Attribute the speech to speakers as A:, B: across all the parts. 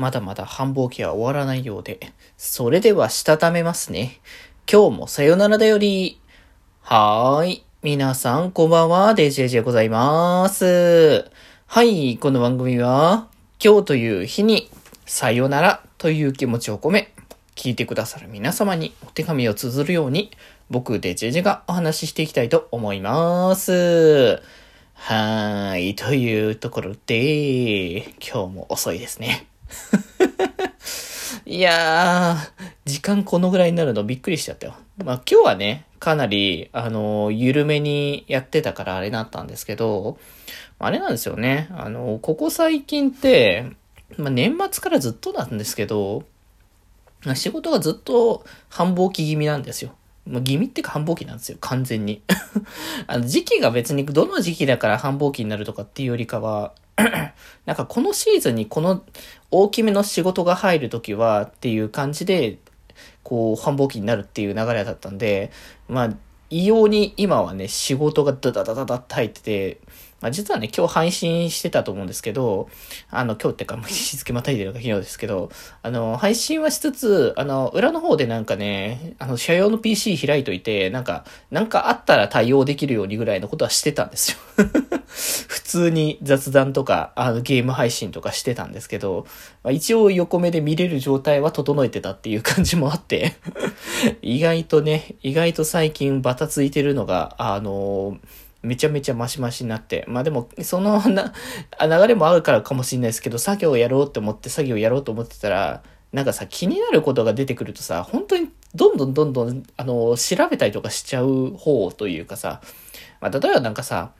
A: まだまだ繁忙期は終わらないようで、それではしたためますね。今日もさよならだより。はーい。皆さん、こんばんは。デジェジでございます。はい。この番組は、今日という日に、さよならという気持ちを込め、聞いてくださる皆様にお手紙を綴るように、僕、デジェジェがお話ししていきたいと思います。はーい。というところで、今日も遅いですね。いやー、時間このぐらいになるのびっくりしちゃったよ。まあ今日はね、かなり、あの、緩めにやってたからあれだったんですけど、あれなんですよね。あの、ここ最近って、まあ年末からずっとなんですけど、仕事がずっと繁忙期気味なんですよ。まあ、気味ってか繁忙期なんですよ、完全に。あの時期が別にどの時期だから繁忙期になるとかっていうよりかは、なんかこのシーズンにこの大きめの仕事が入るときはっていう感じで、こう繁忙期になるっていう流れだったんで、まあ、異様に今はね、仕事がダダダダダって入ってて、まあ実はね、今日配信してたと思うんですけど、あの、今日ってか、日付またいでるのが昨日ですけど、あの、配信はしつつ、あの、裏の方でなんかね、あの、社用の PC 開いといて、なんか、なんかあったら対応できるようにぐらいのことはしてたんですよ。普通に雑談とか、あの、ゲーム配信とかしてたんですけど、まあ、一応横目で見れる状態は整えてたっていう感じもあって、意外とね、意外と最近バタついてるのが、あのめちゃめちゃマシマシになって。まあでも、そのな、流れもあるからかもしれないですけど、作業をやろうって思って、作業をやろうと思ってたら、なんかさ、気になることが出てくるとさ、本当にどんどんどんどん、あの、調べたりとかしちゃう方というかさ、まあ例えばなんかさ、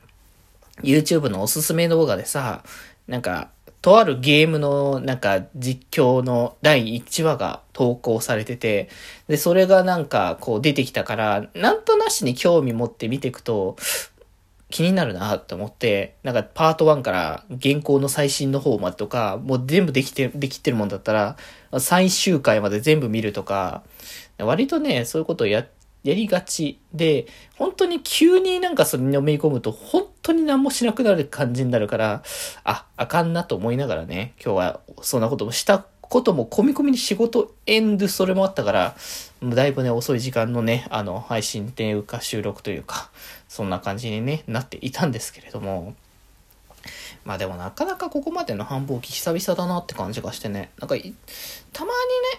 A: YouTube のおすすめ動画でさ、なんか、とあるゲームのなんか実況の第1話が投稿されてて、で、それがなんかこう出てきたから、なんとなしに興味持って見ていくと、気になるなって思って、なんかパート1から原稿の最新の方までとか、もう全部できて、できてるもんだったら、最終回まで全部見るとか、割とね、そういうことをやっ、やりがちで、本当に急になんかそれにのめり込むと、本当に何もしなくなる感じになるから、あ、あかんなと思いながらね、今日はそんなこともしたことも込み込みに仕事エンドそれもあったから、だいぶね、遅い時間のね、あの、配信っていうか収録というか、そんな感じにね、なっていたんですけれども、まあでもなかなかここまでの繁忙期久々だなって感じがしてね、なんか、たまにね、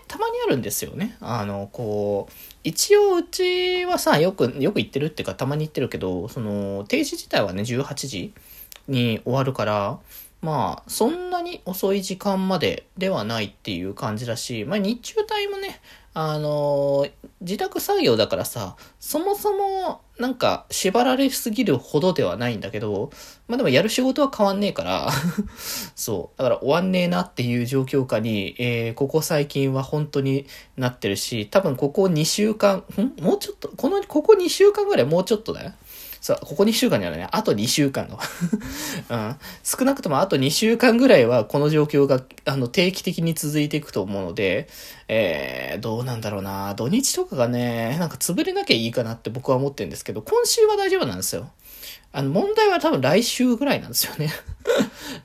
A: たまにあるんですよね。あの、こう、一応うちはさ、よく、よく行ってるっていうかたまに行ってるけど、その、定時自体はね、18時に終わるから、まあ、そんなに遅い時間までではないっていう感じだし、まあ日中帯もね、あの自宅作業だからさ、そもそもなんか縛られすぎるほどではないんだけど、まあでもやる仕事は変わんねえから、そう。だから終わんねえなっていう状況下に、えーここ最近は本当になってるし、多分ここ2週間、ん？もうちょっと、この、ここ2週間ぐらいもうちょっとだよ。そう、ここ2週間じゃないね。あと2週間の。うん。少なくともあと2週間ぐらいはこの状況が、あの、定期的に続いていくと思うので、えー、どうなんだろうな。土日とかがね、なんか潰れなきゃいいかなって僕は思ってるんですけど、今週は大丈夫なんですよ。あの、問題は多分来週ぐらいなんですよね。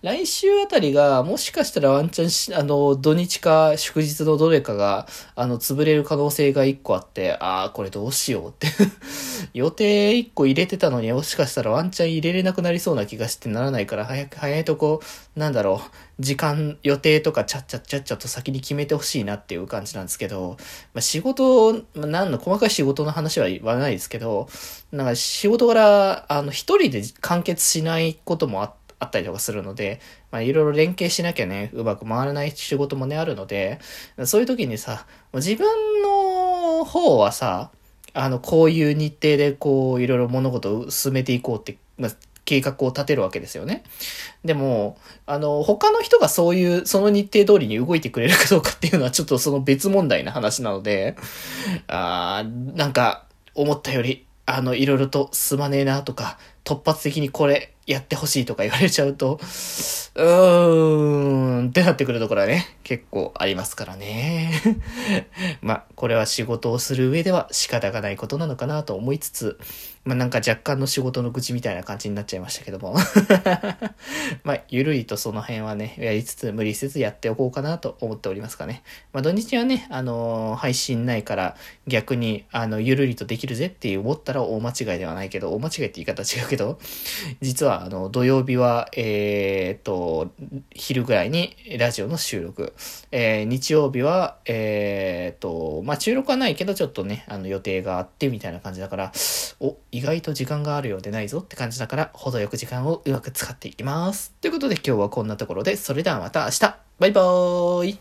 A: 来週あたりが、もしかしたらワンチャンし、あの、土日か祝日のどれかが、あの、潰れる可能性が一個あって、ああ、これどうしようって。予定一個入れてたのに、もしかしたらワンチャン入れれなくなりそうな気がしてならないから、早く、早いとこ、なんだろう、時間、予定とかちゃっちゃっちゃっちゃと先に決めてほしいなっていう感じなんですけど、まあ、仕事、まあ、何の細かい仕事の話は言わないですけど、なんか仕事柄、あの、一人で完結しないこともあってあったりとかするので、まあ、いろいろ連携しなきゃね、うまく回らない仕事もね、あるので、そういう時にさ、自分の方はさ、あの、こういう日程でこう、いろいろ物事を進めていこうって、まあ、計画を立てるわけですよね。でも、あの、他の人がそういう、その日程通りに動いてくれるかどうかっていうのはちょっとその別問題な話なので、あーなんか、思ったより、あの、いろいろとすまねえなとか、突発的にこれやってほしいとか言われちゃうと、うーんってなってくるところはね、結構ありますからね。まあ、これは仕事をする上では仕方がないことなのかなと思いつつ、まあなんか若干の仕事の愚痴みたいな感じになっちゃいましたけども。まあ、ゆるりとその辺はね、やりつつ無理せずやっておこうかなと思っておりますかね。まあ土日はね、あのー、配信ないから逆に、あの、ゆるりとできるぜって思ったら大間違いではないけど、大間違いって言い方違うけど、実はあの、土曜日は、えー、っと、昼ぐらいにラジオの収録。えー、日曜日は、えー、っと、まあ、収録はないけど、ちょっとね、あの、予定があってみたいな感じだから、お、意外と時間があるようでないぞって感じだから、程よく時間をうまく使っていきます。ということで今日はこんなところで、それではまた明日バイバーイ